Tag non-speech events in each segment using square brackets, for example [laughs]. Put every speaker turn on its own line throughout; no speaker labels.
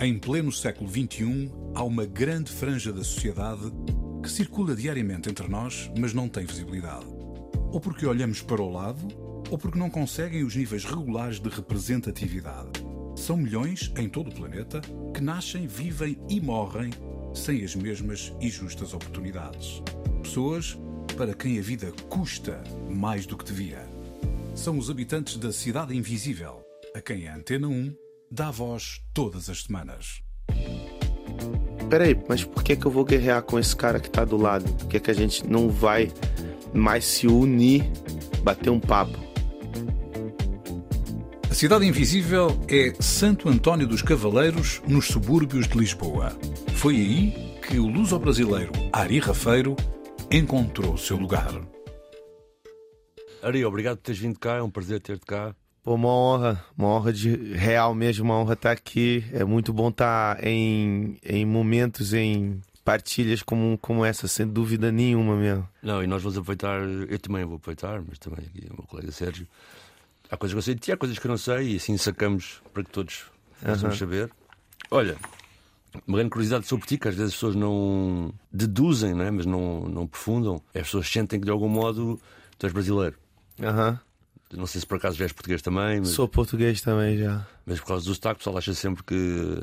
Em pleno século XXI, há uma grande franja da sociedade que circula diariamente entre nós, mas não tem visibilidade. Ou porque olhamos para o lado, ou porque não conseguem os níveis regulares de representatividade. São milhões em todo o planeta que nascem, vivem e morrem sem as mesmas e justas oportunidades. Pessoas para quem a vida custa mais do que devia. São os habitantes da Cidade Invisível, a quem a Antena 1 dá voz todas as semanas.
Peraí, mas por que, que eu vou guerrear com esse cara que tá do lado? Por que, que a gente não vai mais se unir, bater um papo?
A Cidade Invisível é Santo António dos Cavaleiros, nos subúrbios de Lisboa. Foi aí que o luso-brasileiro Ari Rafeiro encontrou o seu lugar.
Ari, obrigado por teres vindo cá, é um prazer ter-te cá.
Pô, uma honra, uma honra de real mesmo, uma honra estar aqui. É muito bom estar em, em momentos, em partilhas como, como essa, sem dúvida nenhuma mesmo.
Não, e nós vamos aproveitar, eu também vou aproveitar, mas também aqui o meu colega Sérgio. Há coisas que eu sei de ti, há coisas que eu não sei, e assim sacamos para que todos possamos saber. Olha, uma grande curiosidade sobre ti, que às vezes as pessoas não deduzem, não é? mas não, não aprofundam. As pessoas sentem que de algum modo tu és brasileiro.
Aham.
Não sei se por acaso és português também, mas,
Sou português também já.
mas por causa do sotaque, o pessoal acha sempre que.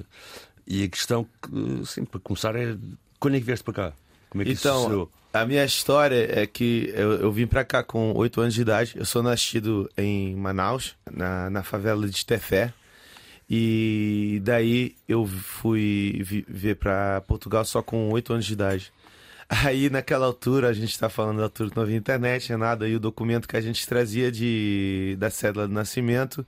E a questão que, sim, para começar, é quando é que vieste para cá? Como é que isso
Então,
sucedeu?
a minha história é que eu, eu vim pra cá com 8 anos de idade. Eu sou nascido em Manaus, na, na favela de Tefé. E daí eu fui vi- ver pra Portugal só com 8 anos de idade. Aí naquela altura, a gente tá falando da altura que não havia internet, é nada, e o documento que a gente trazia de, da cédula de nascimento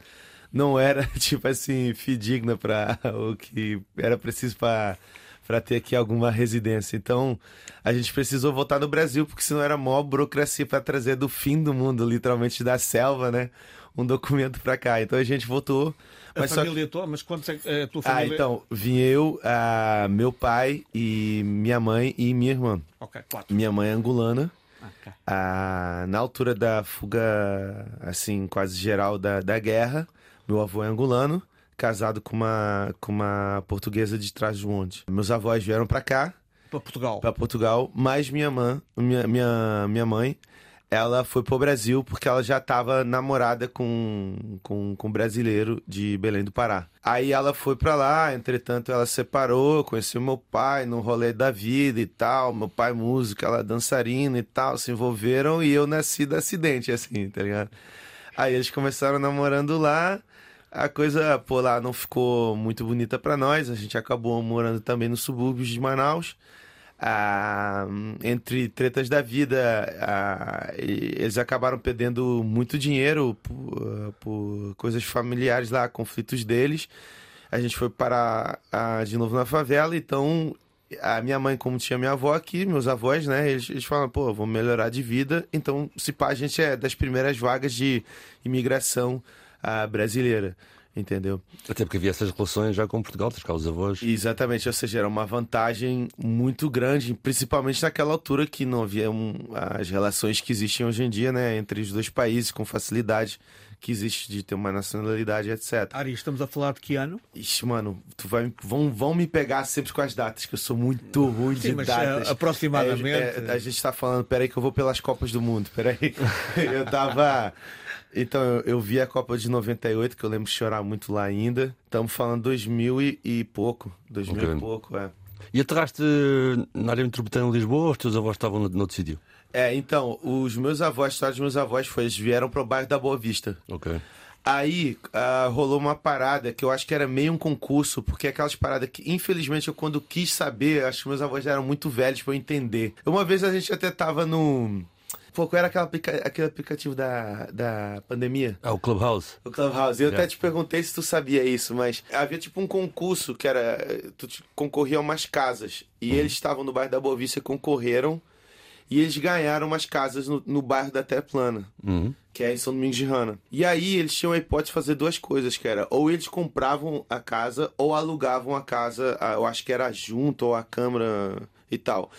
não era, [laughs] tipo assim, fidedigna para [laughs] o que era preciso para para ter aqui alguma residência. Então, a gente precisou voltar no Brasil, porque senão era maior burocracia para trazer do fim do mundo, literalmente da selva, né? Um documento para cá. Então a gente voltou.
A
Mas só que-
família toda, mas quantos é que- é a tua
Ah,
família?
então, vim eu, ah, meu pai e minha mãe e minha irmã.
Ok, quatro.
Minha mãe é angolana.
Ok.
Ah, na altura da fuga, assim, quase geral da, da guerra, meu avô é angolano, casado com uma, com uma portuguesa de trás do monte. Meus avós vieram pra cá,
Para Portugal.
pra Portugal, mas minha mãe, minha, minha, minha mãe, ela foi pro Brasil porque ela já estava namorada com, com, com um brasileiro de Belém do Pará. Aí ela foi pra lá, entretanto ela separou, conheceu meu pai no rolê da vida e tal, meu pai músico, ela dançarina e tal, se envolveram e eu nasci de acidente, assim, tá ligado? Aí eles começaram namorando lá, a coisa, pô, lá não ficou muito bonita pra nós, a gente acabou morando também nos subúrbios de Manaus. Ah, entre tretas da vida, ah, eles acabaram perdendo muito dinheiro por, por coisas familiares lá, conflitos deles. A gente foi parar ah, de novo na favela, então a minha mãe, como tinha minha avó aqui, meus avós, né? Eles, eles falaram, pô, vamos melhorar de vida. Então, se pá, a gente é das primeiras vagas de imigração ah, brasileira, entendeu?
Até porque havia essas relações já com Portugal, cá os avós.
Exatamente, ou seja, era uma vantagem muito grande, principalmente naquela altura que não havia um- as relações que existem hoje em dia, né, entre os dois países, com facilidade que existe de ter uma nacionalidade, etc.
Ari, estamos a falar de que ano?
Ixi, mano, tu vai, vão, vão me pegar sempre com as datas, que eu sou muito ruim
Sim,
de
mas,
datas.
eh, aproximadamente.
É, é, a gente tá falando, peraí que eu vou pelas Copas do Mundo, peraí. [laughs] eu tava. Então, eu, eu vi a Copa de 98, que eu lembro de chorar muito lá ainda. Estamos falando 2000 e, e pouco. 2000
Ok.
e pouco, é.
E aterraste na área metropolitana de Lisboa ou os teus avós estavam no- noutro sítio?
É, então, os meus avós, a história dos meus avós foi, eles vieram pro bairro da Boa Vista.
Ok.
Aí ah, rolou uma parada que eu acho que era meio um concurso, porque é aquelas paradas que, infelizmente, eu quando quis saber, acho que meus avós eram muito velhos pra eu entender. Uma vez a gente até tava no. Pô, qual era aquela aplica- aquele aplicativo da, da pandemia?
Ah, o Clubhouse.
O Clubhouse. Eu até te perguntei se tu sabia isso, mas havia tipo um concurso que era. Tu concorria a umas casas. E eles estavam no bairro da Boa Vista, concorreram. E eles ganharam umas casas no, no bairro da Terra Plana
Uhum.
que é em São Domingos de Rana. E aí eles tinham a hipótese de fazer duas coisas, que era ou eles compravam a casa ou alugavam a casa, eu acho que era junto ou a câmara e tal.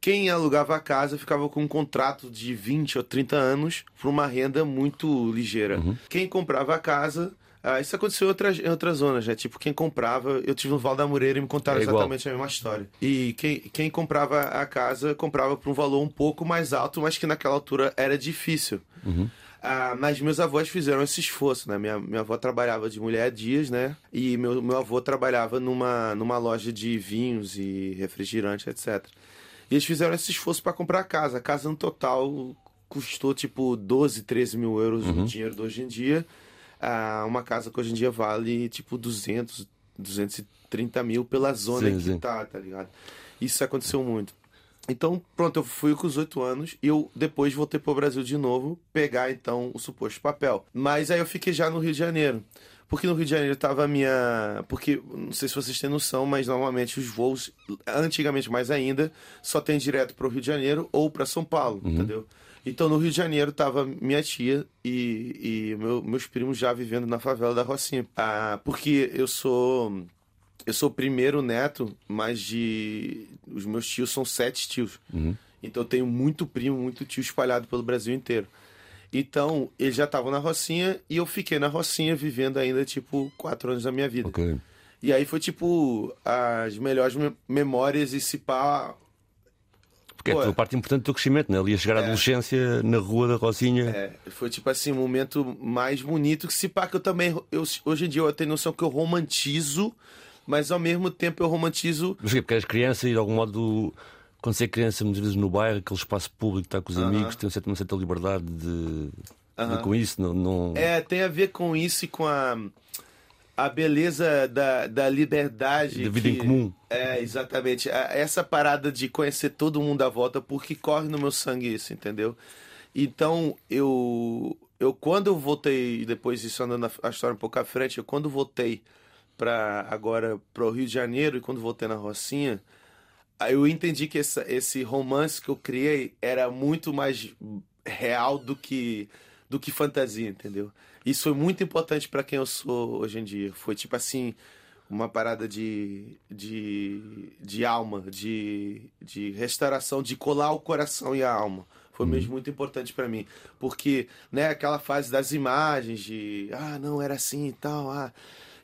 Quem alugava a casa ficava com um contrato de 20 ou 30 anos por uma renda muito ligeira. Quem comprava a casa Ah, isso aconteceu em outras, em outras zonas, né? Tipo, quem comprava, eu tive no Val da Moreira e me contaram
É
exatamente a mesma história. E quem, quem comprava a casa, comprava por um valor um pouco mais alto, mas que naquela altura era difícil. Ah, mas meus avós fizeram esse esforço, né? Minha, minha avó trabalhava de mulher dias, né? E meu, meu avô trabalhava numa, numa loja de vinhos e refrigerante, etc. E eles fizeram esse esforço para comprar a casa. A casa no total custou tipo 12, 13 mil euros o dinheiro de hoje em dia. Ah, uma casa que hoje em dia vale tipo 200, 230 mil pela zona
Sim,
que
sim.
tá, tá ligado? Isso aconteceu muito. Então, pronto, eu fui com os oito anos e eu depois voltei pro Brasil de novo, pegar então o suposto papel. Mas aí eu fiquei já no Rio de Janeiro. Porque no Rio de Janeiro tava a minha. Porque, não sei se vocês têm noção, mas normalmente os voos, antigamente mais ainda, só tem direto pro Rio de Janeiro ou para São Paulo, entendeu? Então no Rio de Janeiro tava minha tia e, e meu- meus primos já vivendo na favela da Rocinha. Ah, porque eu sou. Eu sou o primeiro neto, mas de. Os meus tios são sete tios. Então eu tenho muito primo, muito tio espalhado pelo Brasil inteiro. Então, eles já estavam na Rocinha e eu fiquei na Rocinha vivendo ainda, tipo, quatro anos da minha vida.
Ok.
E aí foi, tipo, as melhores me- memórias e se pá.
Porque é
Pô,
a tua parte importante do teu crescimento, né? Ali a chegar à adolescência na rua da Rocinha.
É, foi tipo assim, o momento mais bonito que se pá que eu também. Eu, hoje em dia eu tenho noção que eu romantizo, mas ao mesmo tempo eu romantizo.
Mas porquê? Porque eras criança e de algum modo, quando você é criança, muitas vezes no bairro, aquele espaço público, está com os amigos, tem uma certa, uma certa liberdade de, de- com isso. Não, não...
É, tem a ver com isso e com a, a beleza da, da liberdade.
Da vida em
que-
comum.
É, exatamente. Essa parada de conhecer todo mundo à volta, porque corre no meu sangue isso, entendeu? Então, eu, eu quando eu voltei, depois disso andando a- história um pouco à frente, eu quando voltei para agora para o Rio de Janeiro e quando voltei na Rocinha, eu entendi que essa, esse romance que eu criei era muito mais real do que do que fantasia, entendeu? Isso foi muito importante para quem eu sou hoje em dia. Foi tipo assim, uma parada de, de, de alma, de, de restauração, de colar o coração e a alma. Foi mesmo muito importante para mim. Porque, né, aquela fase das imagens, de ah, não, era assim e tal, ah.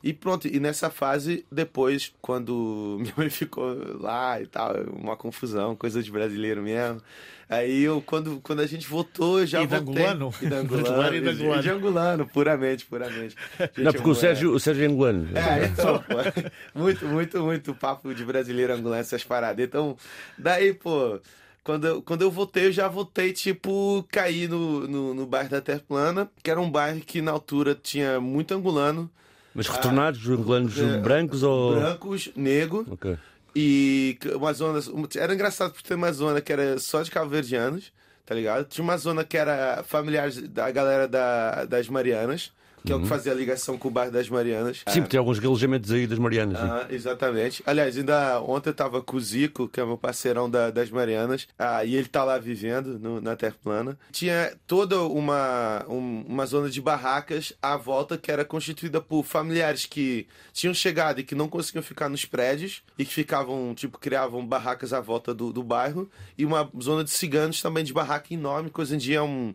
E pronto, e nessa fase, depois, quando [laughs] minha mãe ficou lá e tal, uma confusão, coisa de brasileiro mesmo. Aí eu, quando, quando a gente voltou, eu já
E de
voltei.
angolano?
E de angolano.
Brasileiro [laughs] e de
e
angolano.
de angolano, puramente, puramente. Gente,
Não, porque o Sérgio, o Sérgio é angolano.
é, então, pô, [laughs] muito, muito, muito papo de brasileiro angolano, essas paradas. Então, daí, pô, quando eu, quando eu voltei, eu já voltei, tipo, caí no, no, no bairro da Terra Plana, que era um bairro que na altura tinha muito angolano,
Mas retornados, angolanos
é,
brancos ou.
brancos, negro,
Ok.
e uma zona. Era engraçado por ter uma zona que era só de cabo-verdianos, tá ligado? Tinha uma zona que era familiares da galera da, das Marianas, que é o que fazia a ligação com o bairro das Marianas.
Sim, porque tem alguns alojamentos aí das Marianas. sim.
Ah, exatamente. Aliás, ainda ontem eu tava com o Zico, que é meu parceirão da- das Marianas, ah, e ele tá lá vivendo no- na Terra Plana. Tinha toda uma, um- uma zona de barracas à volta que era constituída por familiares que tinham chegado e que não conseguiam ficar nos prédios e que ficavam, tipo, criavam barracas à volta do, do bairro, e uma zona de ciganos também de barraca enorme, que hoje em dia é um.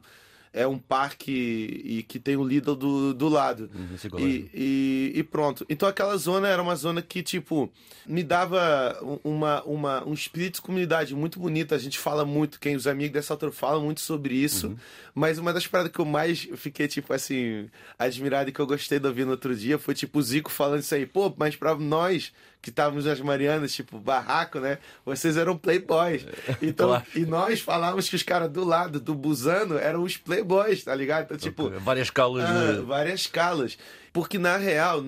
É um parque e que tem o Lidl do, do lado.
é.
E, e, e pronto. Então aquela zona era uma zona que, tipo, me dava um- uma, uma, um espírito de comunidade muito bonito. A gente fala muito, quem os amigos dessa altura falam muito sobre isso. Mas uma das paradas que eu mais fiquei, tipo, assim, admirado e que eu gostei de ouvir no outro dia foi, tipo, o Zico falando isso aí. Pô, mas pra nós que estávamos nas Marianas, tipo, barraco, né? Vocês eram playboys. Então,
Claro.
e nós falávamos que os caras do lado do Busano eram os playboys, tá ligado? Então, tipo,
Várias escalas
ah,
de.
várias escalas. Porque, na real,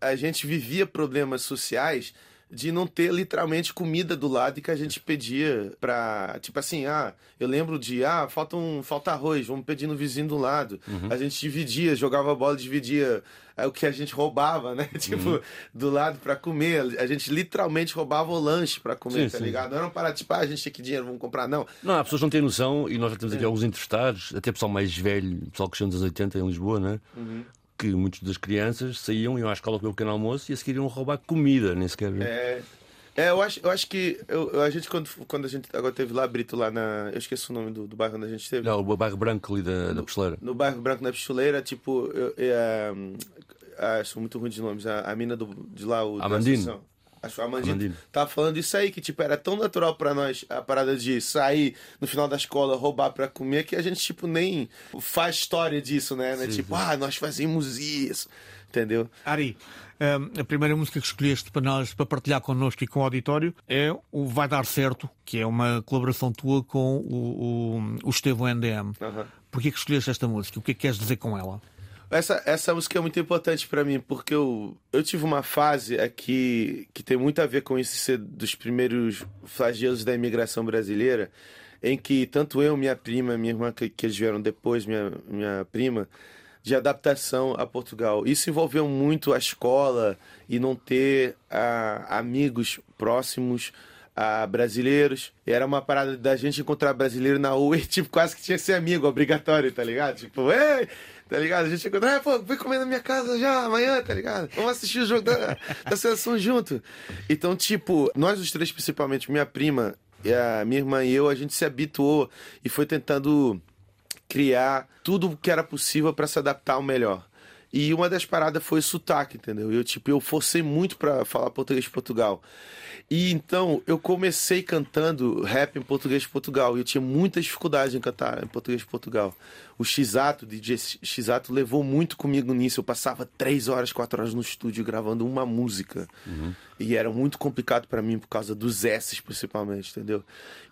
a gente vivia problemas sociais de não ter literalmente comida do lado e que a gente pedia pra. Tipo assim, ah, eu lembro de, ah, falta, um, falta arroz, vamos pedir no vizinho do lado. A gente dividia, jogava bola, dividia é, o que a gente roubava, né? [laughs] Tipo, do lado pra comer. A gente literalmente roubava o lanche pra comer,
Sim,
tá
sim.
ligado? Não era parada tipo, ah, a gente tem que dinheiro, vamos comprar, não.
Não, há pessoas não têm noção, e nós já
É.
temos aqui alguns entrevistados, até pessoal mais velho, pessoal que cresceu nos anos 80 em Lisboa, né?
Uhum.
Que muitas das crianças saíam, iam à escola comer o pequeno almoço e a seguir iam roubar comida, nem sequer.
É, é, eu acho, eu acho que eu, eu- a gente, quando, quando a gente agora teve lá, Brito, lá na. Eu esqueci o nome do, do bairro onde a gente teve.
Não, o bairro branco ali da, da pisteleira.
No bairro Branco na Pichuleira, tipo, eu- é, Ah, sou muito ruim de nomes. A, a mina do, de lá, o. da
Amandine.
Acho a Amandine. Tava falando isso aí, que tipo, era tão natural pra nós a parada de sair no final da escola, roubar pra comer, que a gente, tipo, nem faz história disso, né? né? Tipo, ah, nós fazíamos isso. Entendeu?
Ari, hum, a primeira música que escolheste para nós, para partilhar connosco e com o auditório, é o Vai Dar Certo, que é uma colaboração tua com o, o, o Estevão NDM.
Aham.
Porquê que escolheste esta música? O que é que queres dizer com ela?
Essa, essa música é muito importante pra mim, porque eu, eu tive uma fase aqui que tem muito a ver com isso ser dos primeiros flagelos da imigração brasileira, em que tanto eu, minha prima, minha irmã, que, que eles vieram depois, minha, minha prima, de adaptação a Portugal. Isso envolveu muito a escola e não ter ah, amigos próximos a brasileiros. Era uma parada da gente encontrar brasileiro na rua e, tipo, quase que tinha que ser amigo, obrigatório, tá ligado? Tipo, ei! Tá ligado? A gente encontra, ah, pô, vem comer na minha casa já amanhã, tá ligado? Vamos assistir o jogo da, da seleção junto. Então, tipo, nós os três, principalmente, minha prima, e a minha irmã e eu, a gente se habituou e foi tentando criar tudo o que era possível para se adaptar ao melhor. E uma das paradas foi sotaque, entendeu? Eu, tipo, eu forcei muito para falar português de Portugal. E então eu comecei cantando rap em português de Portugal. E eu tinha muita dificuldade em cantar em português de Portugal. O Xato, DJ Xato, levou muito comigo nisso. Eu passava três horas, quatro horas no estúdio gravando uma música. E era muito complicado para mim por causa dos S's, principalmente, entendeu?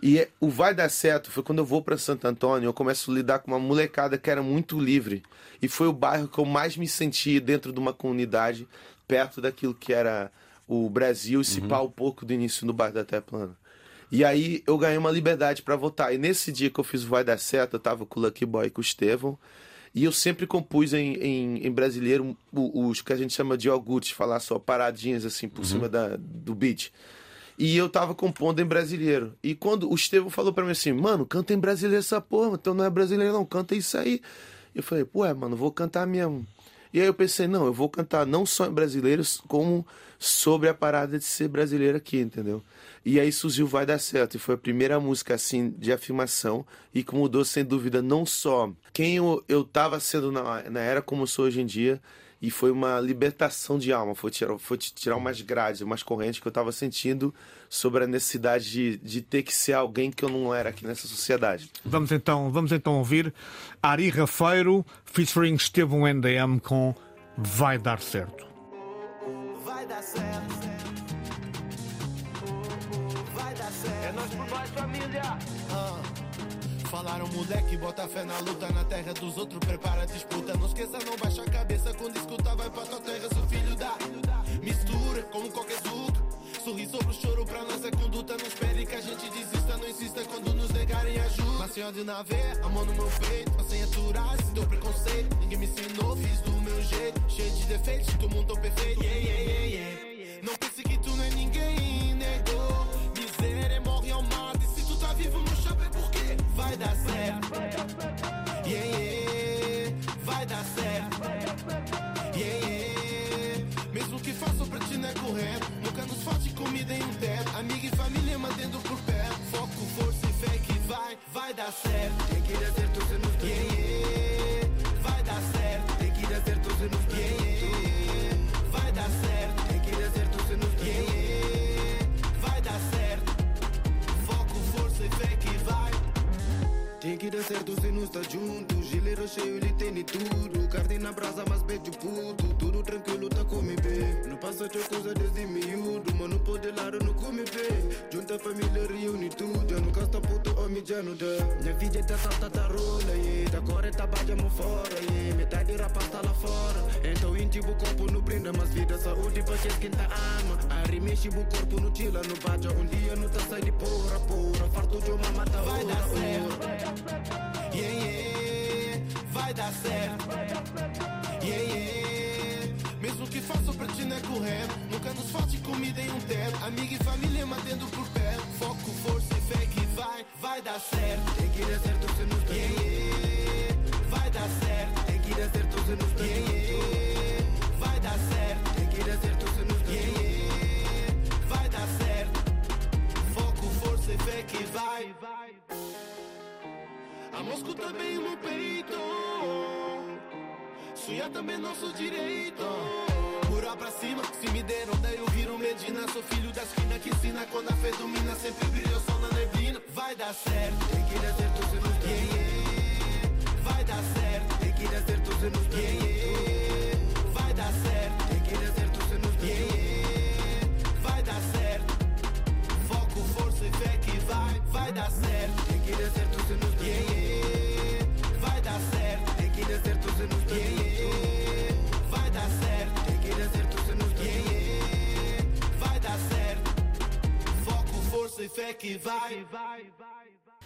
E é- o Vai Dar Certo foi quando eu vou para Santo Antônio, eu começo a lidar com uma molecada que era muito livre. E foi o bairro que eu mais me senti dentro de uma comunidade, perto daquilo que era o Brasil, e se pá um pouco do início no bairro da Terra Plana. E aí eu ganhei uma liberdade para votar. E nesse dia que eu fiz o Vai Dar Certo, eu tava com o Lucky Boy e com o Estevão. E eu sempre compus em, em, em brasileiro os que a gente chama de iogurtes, falar só paradinhas assim por cima da, do beat. E eu tava compondo em brasileiro. E quando o Estevão falou pra mim assim, mano, canta em brasileiro essa porra, então não é brasileiro não, canta isso aí. Eu falei, pô, é, mano, vou cantar mesmo. E aí eu pensei, não, eu vou cantar não só em brasileiros, como sobre a parada de ser brasileiro aqui, entendeu? E aí surgiu Vai Dar Certo, e foi a primeira música, assim, de afirmação, e que mudou, sem dúvida, não só quem eu, eu tava sendo na, na era como sou hoje em dia, e foi uma libertação de alma, foi tirar, foi tirar umas grades, umas correntes que eu tava sentindo sobre a necessidade de, de ter que ser alguém que eu não era aqui nessa sociedade.
Vamos então, vamos então ouvir Ari Rafeiro featuring Estevão NDM com Vai Dar Certo.
Vai dar certo. Vai dar certo. É nós por mais família.
Falaram moleque, bota fé na luta Na terra dos outros, prepara a disputa Não esqueça, não baixa a cabeça Quando escuta, vai pra tua terra Sou filho da mistura, como qualquer zuca Sorri sobre o choro, pra nós é conduta Não espere que a gente desista na veia, a mão no meu peito a aturar esse teu preconceito Ninguém me ensinou, fiz do meu jeito Cheio de defeitos, tu mundo tão perfeito yeah, yeah, yeah, yeah. Não pense que tu não é ninguém, negou Miséria morre ao mato E se tu tá vivo no chapa é porque vai dar certo. Yeah, yeah, vai dar certo. Yeah, yeah Mesmo que façam pra ti não é correto Nunca nos falte comida em um teto. Amiga e certo, dar certo se não está junto. Gileiro cheio, ele tem tudo. Carne na brasa, mas beijo puto. Tudo tranquilo, tá come bem. Não passa de coisa desde miúdo. Mas não pode lá, não come bem. Junta a família, reúne tudo. Já não gasta puto, homem já não dá Minha vida tá salta, tá rola, yeah. Agora tá bajamo fora, yeah. Metade rapaz tá lá fora. Então intibo o corpo no brinda Mas vida, saúde pra que esquenta a alma. Arremexe o corpo no tila, no baja Um dia não tá sai de porra, porra. Farto de uma mata, vai dar certo Yeah, yeah, vai dar certo. Yeah, yeah. Mesmo que façam pra ti não é correto. Nunca nos falte comida em um teto. Amiga e família mantendo por perto. Foco, força e fé que vai, vai dar certo. Tem que dar certo, você não está yeah, yeah. Vai dar certo. Tem que dar certo, você não está yeah, yeah. Vai dar certo. Tem que dar certo, você não está yeah, yeah. Vai dar certo. Foco, força e fé que vai. A Moscou também no peito eu também não sou direito. Mural pra cima, se me deram, daí eu viro Medina. Sou filho da esquina que ensina quando a fé domina. Sempre brilha sol na neblina. Vai dar certo, tem que dar certo, você nos yeah, yeah. Vai dar certo, tem que dar certo, você nos yeah, yeah. Vai dar certo, tem que dar certo, você nos yeah, yeah. Vai dar certo. Foco, força e fé que vai, vai dar certo. Tem que dar certo, força e fé que vai.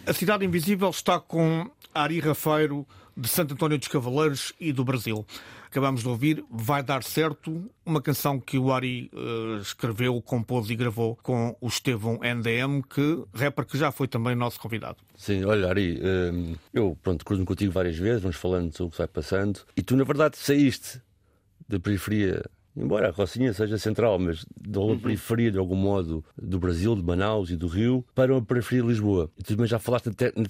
A Cidade Invisível está com Ari Rafeiro, de Santo António dos Cavaleiros e do Brasil. Acabamos de ouvir Vai Dar Certo, uma canção que o Ari eh, escreveu, compôs e gravou com o Estevão NDM, que rapper que já foi também nosso convidado.
Sim, olha, Ari, hum, eu pronto, cruzo-me contigo várias vezes, vamos falando sobre o que vai passando, e tu, na verdade, saíste da periferia, embora a Rocinha seja central, mas da
Uhum.
periferia, de algum modo, do Brasil, de Manaus e do Rio, para a periferia de Lisboa. E tu também já falaste na, te, na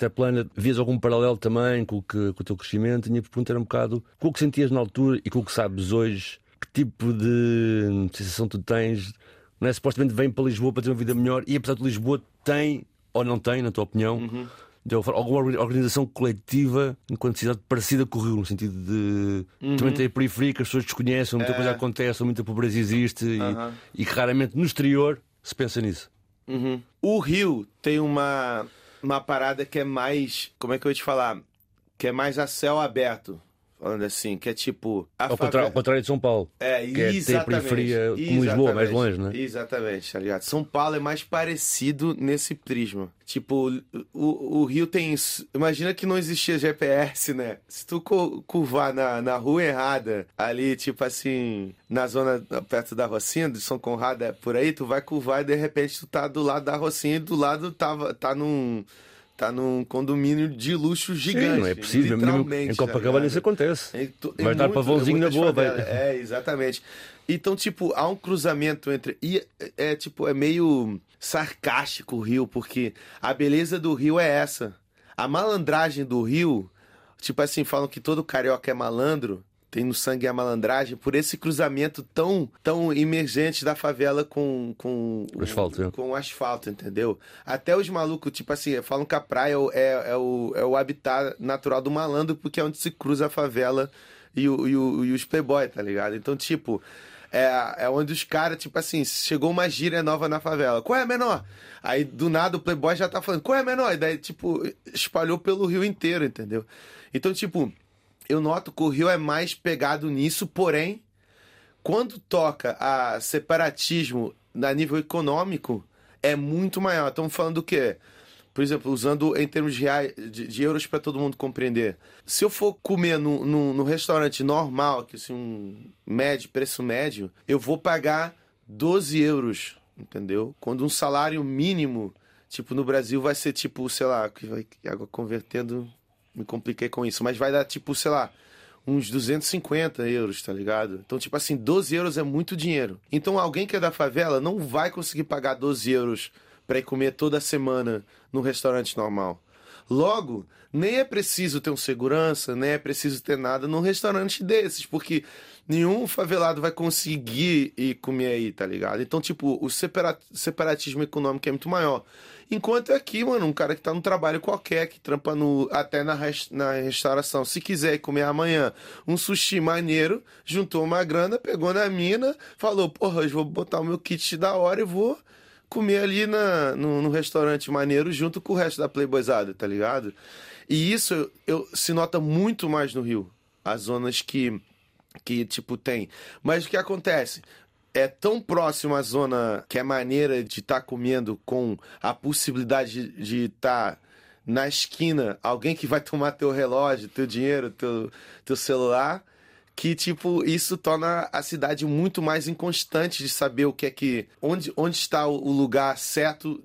vias algum paralelo também com o, que, com o teu crescimento, tinha perguntar um bocado com o que sentias na altura e com o que sabes hoje, que tipo de sensação tu tens, não é? Supostamente vem para Lisboa para ter uma vida melhor e apesar de Lisboa tem, ou não tem, na tua opinião,
Uhum.
De alguma orga- organização coletiva enquanto cidade parecida com o Rio, no sentido de também ter periferia que as pessoas desconhecem, muita coisa acontece, muita pobreza existe e-
Aham.
e, que raramente no exterior se pensa nisso.
Uhum. O Rio tem uma, uma parada que é mais. Como é que eu ia te falar? Que é mais a céu aberto. Falando assim, que é tipo. a
Ao,
favela-
contrário, de São Paulo.
É,
que é ter
exatamente.
periferia como Lisboa, mais longe, né?
Exatamente, tá ligado? São Paulo é mais parecido nesse prisma. Tipo, o, o Rio tem. Imagina que não existia GPS, né? Se tu cu- curvar na, na rua errada, ali, tipo assim, na zona perto da Rocinha, de São Conrado, é por aí, tu vai curvar e de repente tu tá do lado da Rocinha e do lado tava, tá num. Tá num condomínio de luxo gigante.
Sim, não é possível. Mesmo
literalmente,
em
tá
Copacabana isso acontece.
É, tu-
Vai
é
dar pavãozinho
é
na boa, vai.
É, exatamente. Então, tipo, há um cruzamento entre. E é, é, tipo, é meio sarcástico o Rio, porque a beleza do Rio é essa. A malandragem do Rio, tipo assim, falam que todo carioca é malandro. Tem no sangue a malandragem por esse cruzamento tão, tão emergente da favela com, com,
O asfalto, é.
com o asfalto, entendeu? Até os malucos, tipo assim, falam que a praia é, o- é, é o, é o habitat natural do malandro, porque é onde se cruza a favela e, o, e, o- e os playboy, tá ligado? Então, tipo, é, é onde os caras, tipo assim, chegou uma gíria nova na favela. Qual é, menor? Aí, do nada, o playboy já tá falando, qual é, menor? E daí, tipo, espalhou pelo Rio inteiro, entendeu? Então, tipo, eu noto que o Rio é mais pegado nisso, porém, quando toca a separatismo a nível econômico, é muito maior. Estamos falando do quê? Por exemplo, usando em termos de, reais, de, de euros para todo mundo compreender. Se eu for comer no, no restaurante normal, que assim, um médio, preço médio, eu vou pagar 12 euros, entendeu? Quando um salário mínimo, tipo, no Brasil vai ser tipo, sei lá, que vai agora convertendo, me compliquei com isso, mas vai dar tipo, sei lá, uns 250 euros, tá ligado? Então, tipo assim, 12 euros é muito dinheiro. Então, alguém que é da favela não vai conseguir pagar 12 euros pra ir comer toda semana num restaurante normal. Logo, nem é preciso ter um segurança, nem é preciso ter nada num restaurante desses, porque nenhum favelado vai conseguir ir comer aí, tá ligado? Então, tipo, o separa- separatismo econômico é muito maior. Enquanto aqui, mano, um cara que tá no trabalho qualquer, que trampa no, até na, na restauração, se quiser comer amanhã um sushi maneiro, juntou uma grana, pegou na mina, falou, porra, hoje vou botar o meu kit da hora e vou comer ali na, no, no restaurante maneiro junto com o resto da Playboyzada, tá ligado? E isso eu, se nota muito mais no Rio. As zonas que, que tipo, tem. Mas o que acontece? É tão próximo a zona que é maneira de estar comendo com a possibilidade de estar na esquina alguém que vai [laughs] tomar teu relógio, teu dinheiro, teu, teu celular, que tipo isso torna a cidade muito mais inconstante de saber o que é que onde, onde está o lugar certo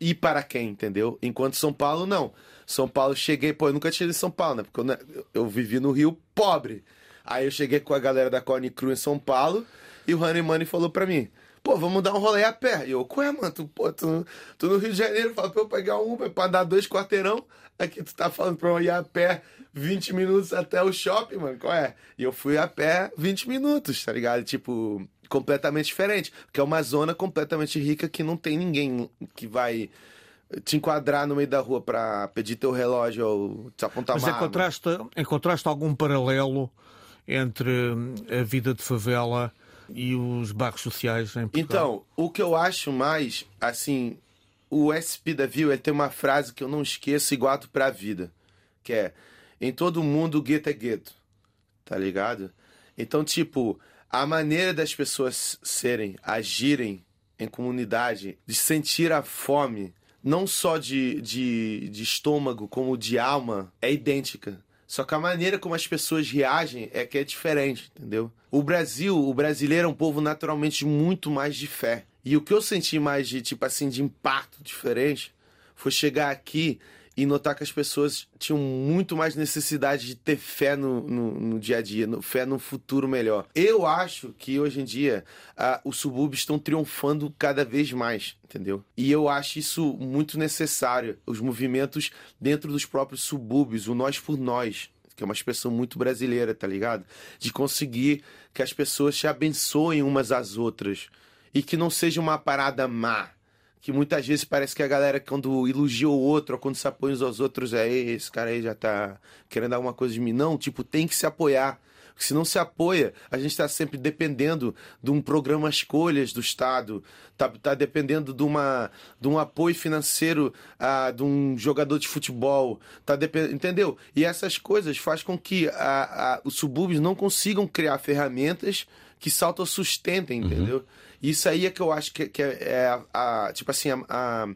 e para quem, entendeu? Enquanto São Paulo não. São Paulo cheguei, pô, eu nunca ido em São Paulo, né? Porque eu, né, eu vivi no Rio pobre. Aí eu cheguei com a galera da Corne Cru em São Paulo e o Honey Money falou pra mim: Pô, vamos dar um rolê a pé. E eu, ué, mano, tu, pô, tu, tu no Rio de Janeiro, fala pra eu pegar um Uber pra dar dois quarteirão. Aqui tu tá falando pra eu ir a pé 20 minutos até o shopping, mano. Qual é? E eu fui a pé 20 minutos, tá ligado? Tipo, completamente diferente. Porque é uma zona completamente rica que não tem ninguém que vai te enquadrar no meio da rua pra pedir teu relógio ou te apontar
Mas
uma arma.
encontraste, encontraste algum paralelo entre a vida de favela e os bairros sociais em Portugal?
Então, o que eu acho mais, assim, o SP da View, ele tem uma frase que eu não esqueço igual pra vida, que é, em todo mundo, gueto é gueto, tá ligado? Então, tipo, a maneira das pessoas serem, agirem em comunidade, de sentir a fome, não só de, de, de estômago, como de alma, é idêntica. Só que a maneira como as pessoas reagem é que é diferente, entendeu? O Brasil, o brasileiro é um povo naturalmente muito mais de fé. E o que eu senti mais de, tipo assim, de impacto diferente foi chegar aqui e notar que as pessoas tinham muito mais necessidade de ter fé no, no, no dia a dia, no, fé num futuro melhor. Eu acho que hoje em dia ah, os subúrbios estão triunfando cada vez mais, entendeu? E eu acho isso muito necessário. Os movimentos dentro dos próprios subúrbios, o nós por nós, que é uma expressão muito brasileira, tá ligado? De conseguir que as pessoas se abençoem umas às outras e que não seja uma parada má que muitas vezes parece que a galera, quando elogia o outro, ou quando se apoia uns aos outros, é "Ei, esse cara aí já tá querendo alguma coisa de mim. Não, tipo, tem que se apoiar. Porque se não se apoia, a gente está sempre dependendo de um programa escolhas do Estado, tá, tá dependendo de, uma, de um apoio financeiro ah, de um jogador de futebol, tá depen- entendeu? E essas coisas faz com que a, a, os subúrbios não consigam criar ferramentas que se autossustentem, entendeu? Isso aí é que eu acho que, que é, é a, a- tipo assim, a, a,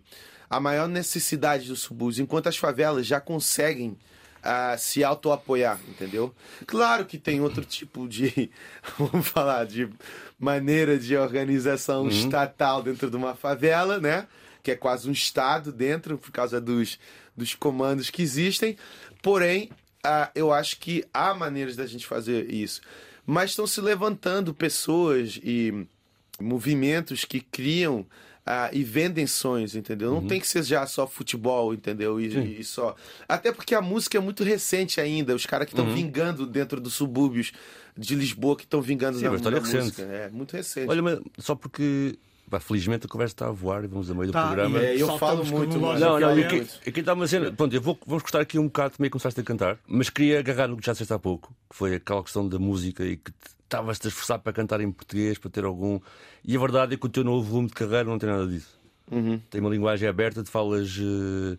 a maior necessidade dos subúrbios, enquanto as favelas já conseguem ah, se auto-apoiar, entendeu? Claro que tem outro tipo de, [laughs] vamos falar, de maneira de organização estatal dentro de uma favela, né? Que é quase um estado dentro, por causa dos, dos comandos que existem. Porém, ah, eu acho que há maneiras da gente fazer isso. Mas estão se levantando pessoas e movimentos que criam ah, e vendem sonhos, entendeu? Não tem que ser já só futebol, entendeu? E, e só. Até porque a música é muito recente ainda. Os caras que estão vingando dentro dos subúrbios de Lisboa, que estão vingando
Sim,
na,
história
na música. É muito recente.
Olha, mas só porque, pá, felizmente, a conversa está a voar e vamos a meio do
Tá,
programa.
É, eu falo muito.
Não, não,
falo
aqui, aqui está uma cena. Pronto, eu vou, vamos cortar aqui um bocado também começaste a cantar, mas queria agarrar no que já disseste há pouco, que foi aquela questão da música e que te- estavas-te a esforçar para cantar em português, para ter algum. E a verdade é que o teu novo volume de carreira não tem nada disso. Tem uma linguagem aberta, te falas eh,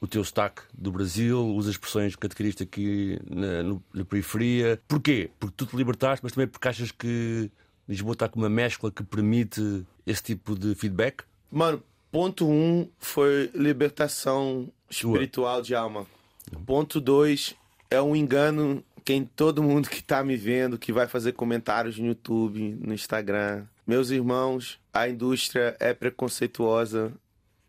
o teu sotaque do Brasil, usas expressões que adquiriste aqui na, no- na periferia. Porquê? Porque tu te libertaste, mas também porque achas que Lisboa está com uma mescla que permite esse tipo de feedback?
Mano, ponto um foi libertação espiritual de alma. Ponto dois é um engano quem todo mundo que tá me vendo, que vai fazer comentários no YouTube, no Instagram. Meus irmãos, a indústria é preconceituosa,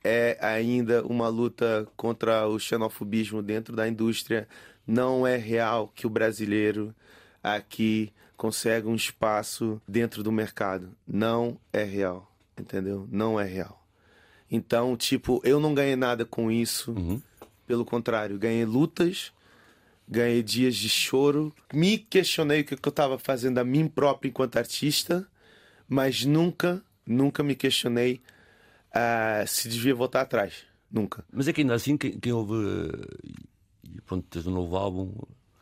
é ainda uma luta contra o xenofobismo dentro da indústria. Não é real que o brasileiro aqui consegue um espaço dentro do mercado. Não é real, entendeu? Não é real. Então, tipo, eu não ganhei nada com isso. Pelo contrário, ganhei lutas, ganhei dias de choro. Me questionei o que eu estava fazendo a mim próprio enquanto artista, mas nunca, nunca me questionei ah, se devia voltar atrás. Nunca.
Mas é que ainda assim, quem, quem ouve. E pronto, tens um novo álbum,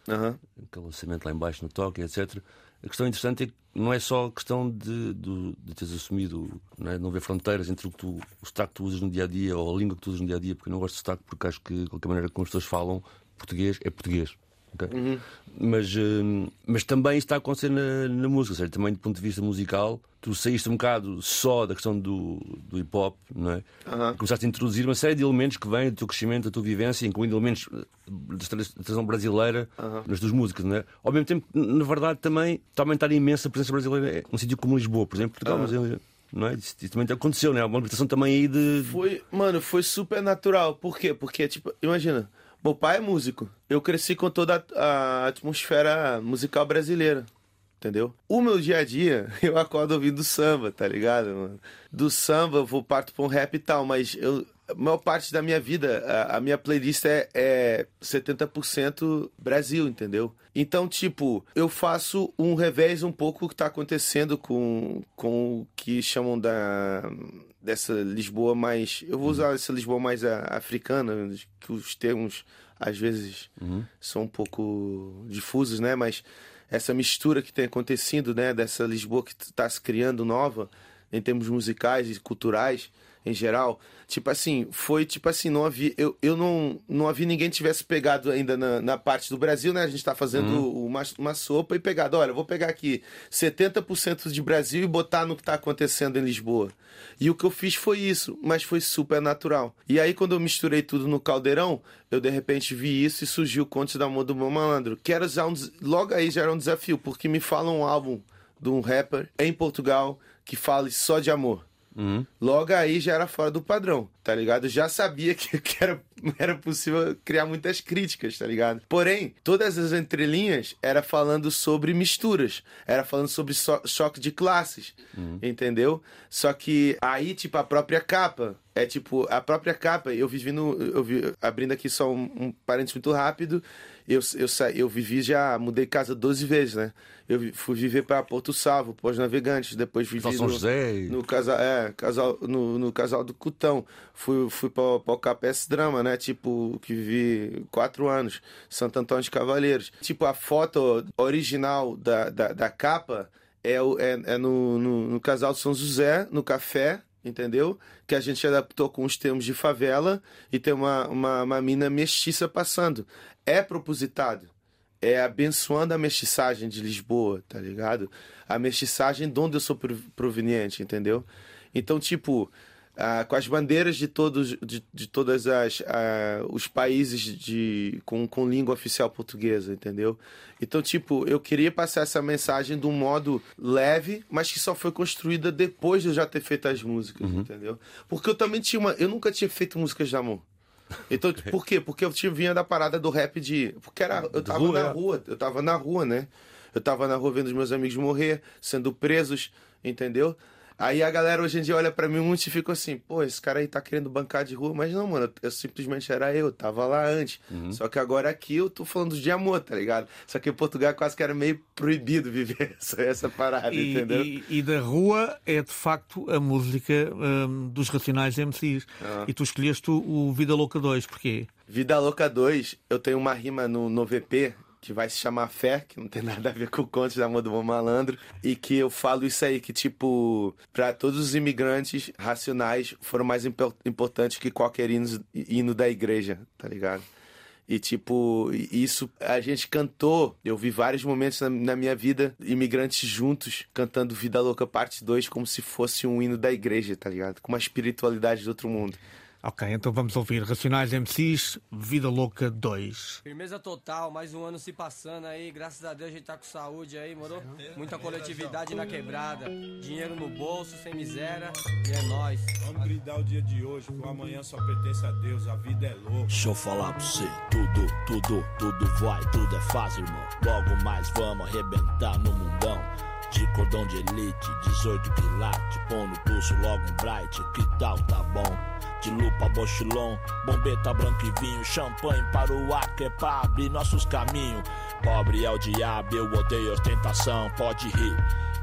aquele lançamento lá embaixo no Tóquio, etc. A questão interessante é que não é só a questão de, de, de teres assumido, não, é? não haver fronteiras entre o, que tu, o sotaque que tu usas no dia a dia ou a língua que tu usas no dia a dia, porque eu não gosto de sotaque porque acho que, de qualquer maneira, como as pessoas falam, português é português. Ok? Mas, eh, mas também isso está a acontecer na, na música, seja, também do ponto de vista musical, tu saíste um bocado só da questão do, do hip hop, não é? E começaste a introduzir uma série de elementos que vêm do teu crescimento, da tua vivência, incluindo elementos eh, da tra- tradição brasileira nas tuas músicas, não é? Ao mesmo tempo, na verdade, também está a aumentar imenso a presença brasileira num sítio como Lisboa, por exemplo, Portugal, mas é- não é? Isso, isso também aconteceu, não é? Uma libertação também aí de.
Foi, mano, foi super natural. Por quê? Porque, tipo, imagina, meu pai é músico. Eu cresci com toda a, atmosfera musical brasileira. entendeu? O meu dia a dia, [laughs] eu acordo ouvindo samba, tá ligado, mano? Do samba eu vou parto pra um rap e tal, mas eu, a maior parte da minha vida, a, a minha playlist é, é 70% Brasil, entendeu? Então, tipo, eu faço um revés um pouco o que tá acontecendo com, com o que chamam da dessa Lisboa mais. Eu vou usar essa Lisboa mais a- africana, que os termos às vezes são um pouco difusos, né? Mas essa mistura que tem acontecido, né? Dessa Lisboa que está se criando nova, em termos musicais e culturais em geral. Tipo assim, foi tipo assim, não havia. Eu, eu não, não havia ninguém tivesse pegado ainda na, na parte do Brasil, né? A gente tá fazendo uma, uma sopa e pegado, olha, eu vou pegar aqui 70% de Brasil e botar no que tá acontecendo em Lisboa. E o que eu fiz foi isso, mas foi super natural. E aí, quando eu misturei tudo no caldeirão, eu de repente vi isso e surgiu o Conte da Amor do Meu Malandro. Que era já um, logo aí já era um desafio, porque me fala um álbum de um rapper em Portugal que fale só de amor. Logo aí já era fora do padrão, tá ligado? Já sabia que, que era, [laughs] era possível criar muitas críticas, tá ligado? Porém, todas as entrelinhas era falando sobre misturas, era falando sobre so- choque de classes, entendeu? Só que aí, tipo, a própria capa, é tipo, a própria capa, eu vivi no. Eu vi, abrindo aqui só um, um parênteses muito rápido, eu, eu, eu vivi já, mudei casa 12 vezes, né? Eu fui viver para Porto Salvo, pós-navegantes, depois vivi
Para São
no-
José
no casal, é, casal, no, no casal do Cutão. Fui, fui pra o KPS Drama, né? Tipo, que vivi quatro anos. Santo Antônio de Cavaleiros. Tipo, a foto original da, da, da capa é, o- é, é no, no, no casal de São José, no café, entendeu? Que a gente adaptou com os termos de favela e tem uma, uma, uma mina mestiça passando. É propositado é abençoando a mestiçagem de Lisboa, tá ligado? A mestiçagem de onde eu sou pro- proveniente, entendeu? Então, tipo, ah, com as bandeiras de todos, de, de todas as ah, os países de com, com língua oficial portuguesa, entendeu? Então, tipo, eu queria passar essa mensagem de um modo leve, mas que só foi construída depois de eu já ter feito as músicas, entendeu? Porque eu também tinha uma, eu nunca tinha feito músicas de amor. Então, [laughs] por quê? Porque eu tinha vinha da parada do rap de. Porque era, eu tava na
é.
rua, eu tava na rua, né? Eu tava na rua vendo os meus amigos morrer, sendo presos, entendeu? Aí a galera hoje em dia olha pra mim muito e fica assim, pô, esse cara aí tá querendo bancar de rua, mas não, mano, eu, eu simplesmente era eu, tava lá antes. Só que agora aqui eu tô falando de amor, tá ligado? Só que em Portugal quase que era meio proibido viver [laughs] essa, essa parada,
E,
entendeu?
e- e da rua é de facto a música hum, dos Racionais MCs.
Ah.
E tu escolheste o, o Vida Louca 2, porquê?
Vida Louca 2, eu tenho uma rima no, no VP que vai se chamar Fé, que não tem [laughs] nada a ver com o conto de amor do bom malandro, e que eu falo isso aí, que tipo, pra todos os imigrantes racionais foram mais impo- importantes que qualquer hino, hino da igreja, tá ligado? E tipo, isso a gente cantou. Eu vi vários momentos na, na minha vida, imigrantes juntos, cantando Vida Louca Parte 2 como se fosse um hino da igreja, tá ligado? Com uma espiritualidade de outro mundo.
Ok, então vamos ouvir Racionais MCs, Vida Louca 2.
Firmeza total, mais um ano se passando aí, graças a Deus a gente tá com saúde aí, moro? Muita coletividade na quebrada, dinheiro no bolso, sem miséria, e é nóis.
Vamos brindar o dia de hoje, que o amanhã só pertence a Deus, a vida é louca.
Deixa eu falar pra você, tudo, tudo, tudo vai, tudo é fácil, irmão. Logo mais vamos arrebentar no mundão. De cordão de elite, 18 quilates, põe no pulso logo um bright, que tal, tá bom? De lupa, bochilon, bombeta branco e vinho, champanhe para o ar, que é pra abrir nossos caminhos. Pobre é o diabo, eu odeio ostentação, pode rir.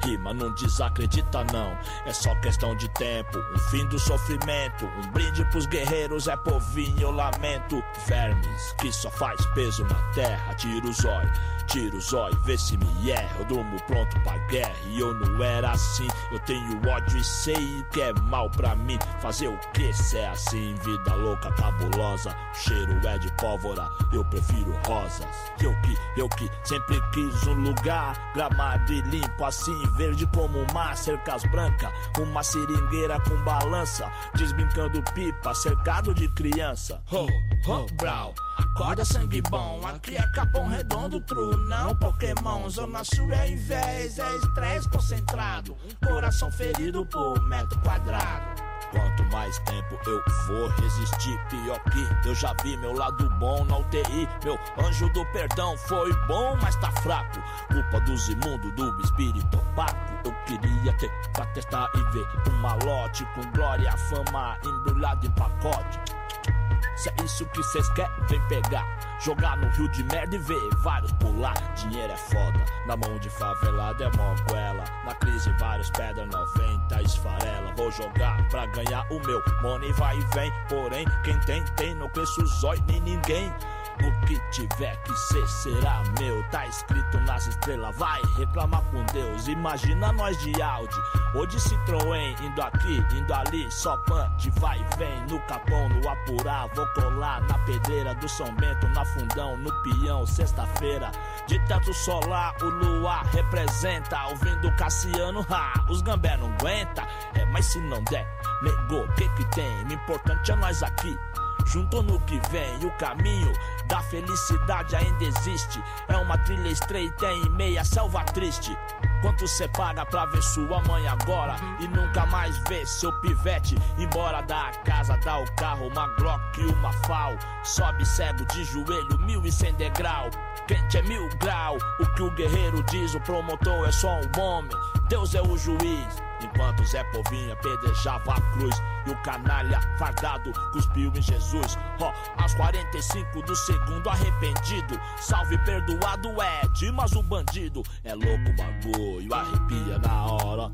Rima, não desacredita não, é só questão de tempo. Um fim do sofrimento, um brinde pros guerreiros, é povinho, eu lamento. Vermes, que só faz peso na terra, tira o zóio, tira o zóio, vê se me erra. Eu durmo pronto pra guerra e eu não era assim. Eu tenho ódio e sei que é mal pra mim. Fazer o que se é assim, vida louca, cabulosa. O cheiro é de pólvora, eu prefiro rosas. Eu que, eu que sempre quis um lugar gramado e limpo assim, verde como o mar, cercas brancas, uma seringueira com balança, desbrincando pipa, cercado de criança. Ho, ho, brau. Acorda sangue bom, aqui é Capão Redondo, true, não Pokémon. Zona Sul é invés, é estresse concentrado. Um coração ferido por metro quadrado. Quanto mais tempo eu vou resistir, pior que eu já vi meu lado bom na UTI. Meu anjo do perdão foi bom, mas tá fraco. Culpa dos imundos, do espírito opaco. Eu queria ter pra testar e ver um malote com glória, fama embrulhado em pacote. Se é isso que cês querem, pegar. Jogar no rio de merda e ver vários pular. Dinheiro é foda, na mão de favelado é moguela. Na crise, vários pedra 90 esfarela. Vou jogar pra ganhar o meu. Money vai e vem, porém, quem tem, tem. Não cresço zói nem ninguém. O que tiver que ser será meu. Tá escrito nas estrelas, vai reclamar com Deus. Imagina nós de Audi, ou de Citroën, indo aqui, indo ali, só punch, vai e vem. No capão, no apurá, vou colar na pedreira do São Bento, na fundão, no peão, sexta-feira. De teto solar, o luar representa. Ouvindo Cassiano, ha, os gambé não aguenta. É, mas se não der, negou, o que que tem? O importante é nós aqui. Junto no que vem, o caminho da felicidade ainda existe. É uma trilha estreita em meia selva triste. Quanto cê paga pra ver sua mãe agora e nunca mais ver seu pivete embora da casa, dá o carro, uma Glock e uma FAL. Sobe cego de joelho, mil e cem degrau. Quente é mil grau. O que o guerreiro diz, o promotor é só um homem. Deus é o juiz. Enquanto Zé Povinho apedrejava a cruz E o canalha fardado cuspiu em Jesus. Ó, aos 45 do segundo arrependido. Salve perdoado é Dimas o bandido. É louco o bagulho, arrepia na hora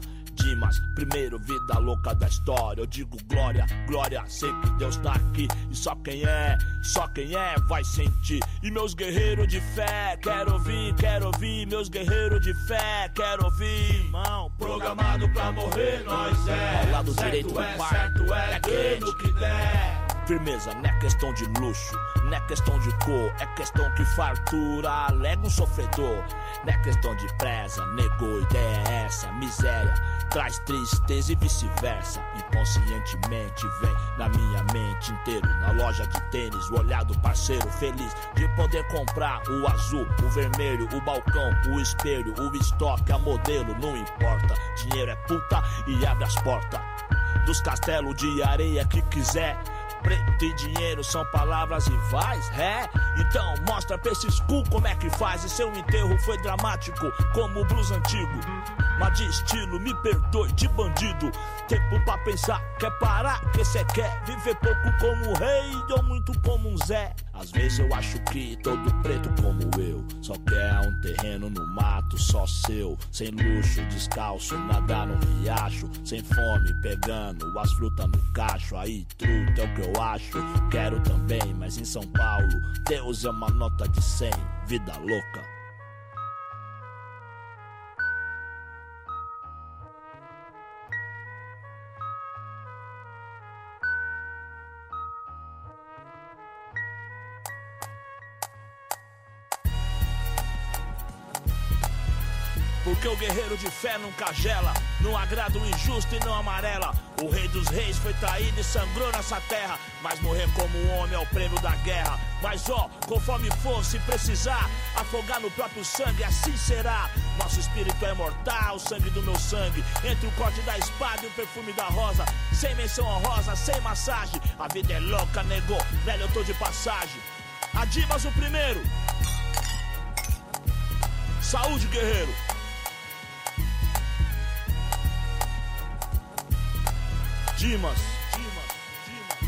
Primeiro vida louca da história. Eu digo glória, glória, sei que Deus tá aqui. E só quem é, só quem é vai sentir. E meus guerreiros de fé, quero ouvir, quero ouvir. Meus guerreiros de fé, quero ouvir. Irmão,
Programado pra morrer, nós é.
Ao lado
certo
direito do
é,
par.
certo é,
É
dando o que der.
Firmeza não é questão de luxo, não é questão de cor, é questão que fartura alega um sofredor. Não é questão de presa, negou, ideia é essa, miséria traz tristeza e vice-versa. Inconscientemente vem na minha mente inteiro, na loja de tênis, o olhar do parceiro feliz de poder comprar o azul, o vermelho, o balcão, o espelho, o estoque, a modelo, não importa. Dinheiro é puta e abre as portas dos castelos de areia que quiser. Preto e dinheiro são palavras rivais, é? Então mostra pra esses cu como é que faz. E seu enterro foi dramático, como o blues antigo. Mas de estilo, me perdoe, de bandido. Tempo pra pensar, quer parar, que cê quer? Viver pouco como um rei ou muito como um Zé? Às vezes eu acho que todo preto como eu só quer um terreno no mato só seu, sem luxo, descalço, nadar no riacho, sem fome, pegando as frutas no cacho. Aí, truta é o que eu acho. Quero também, mas em São Paulo, Deus é uma nota de 100, vida louca. Guerreiro de fé nunca gela, não agrada o injusto e não amarela. O rei dos reis foi traído e sangrou nessa terra, mas morrer como um homem é o prêmio da guerra. Mas ó, conforme for, se precisar, afogar no próprio sangue, assim será. Nosso espírito é mortal, o sangue do meu sangue, entre o corte da espada e o perfume da rosa. Sem menção honrosa, sem massagem, a vida é louca, negou, velho, eu tô de passagem. Adimas o primeiro. Saúde, guerreiro. Dimas. Dimas. Dimas.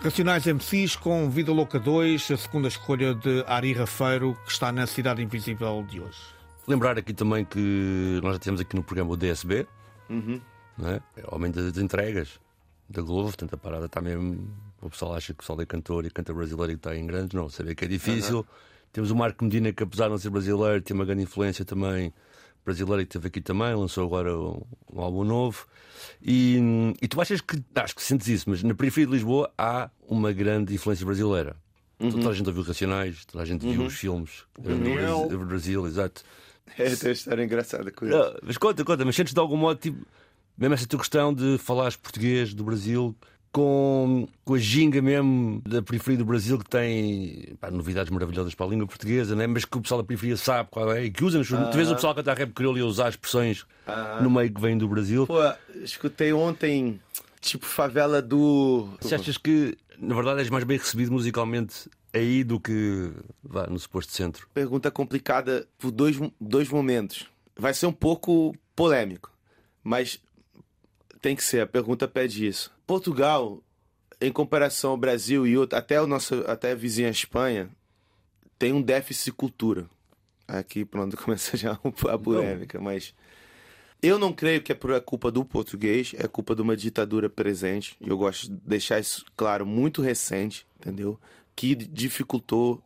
Racionais MCs com Vida Louca 2, a segunda escolha de Ari Rafeiro, que está na Cidade Invisível de hoje.
Lembrar aqui também que nós já temos aqui no programa o DSB, não é? É o aumento das entregas da Globo, portanto a parada está mesmo. O pessoal acha que o pessoal é cantor e canta brasileiro e está em grandes, não, saber que é difícil. Temos o Marco Medina, que apesar de não ser brasileiro, tem uma grande influência também brasileira e esteve aqui também, lançou agora um, um álbum novo. E, e tu achas que, acho que sentes isso, mas na periferia de Lisboa há uma grande influência brasileira. Toda a gente ouviu Racionais, toda a gente viu os filmes eh, do
Daniel.
Brasil, do Brasil, exato.
É, tem história engraçada com isso.
Mas conta, conta, mas sentes de algum modo, tipo, mesmo essa tua questão de falares português do Brasil, com, com a ginga mesmo da periferia do Brasil que tem pá, novidades maravilhosas para a língua portuguesa, né? mas que o pessoal da periferia sabe qual é e que usam. Tu vês o pessoal cantar rap crioulo e usar expressões no meio que vem do Brasil.
Pô, escutei ontem, tipo, favela do.
Se achas que, na verdade, és mais bem recebido musicalmente aí do que vá, no suposto centro?
Pergunta complicada por dois, dois momentos. Vai ser um pouco polêmico, mas tem que ser. A pergunta pede isso. Portugal, em comparação ao Brasil e outro, até o nosso, até a vizinha Espanha, tem um déficit de cultura. Aqui, pronto, [laughs] começa já a polêmica, mas eu não creio que é por culpa do português, é culpa de uma ditadura presente. E eu gosto de deixar isso claro, muito recente, entendeu? Que dificultou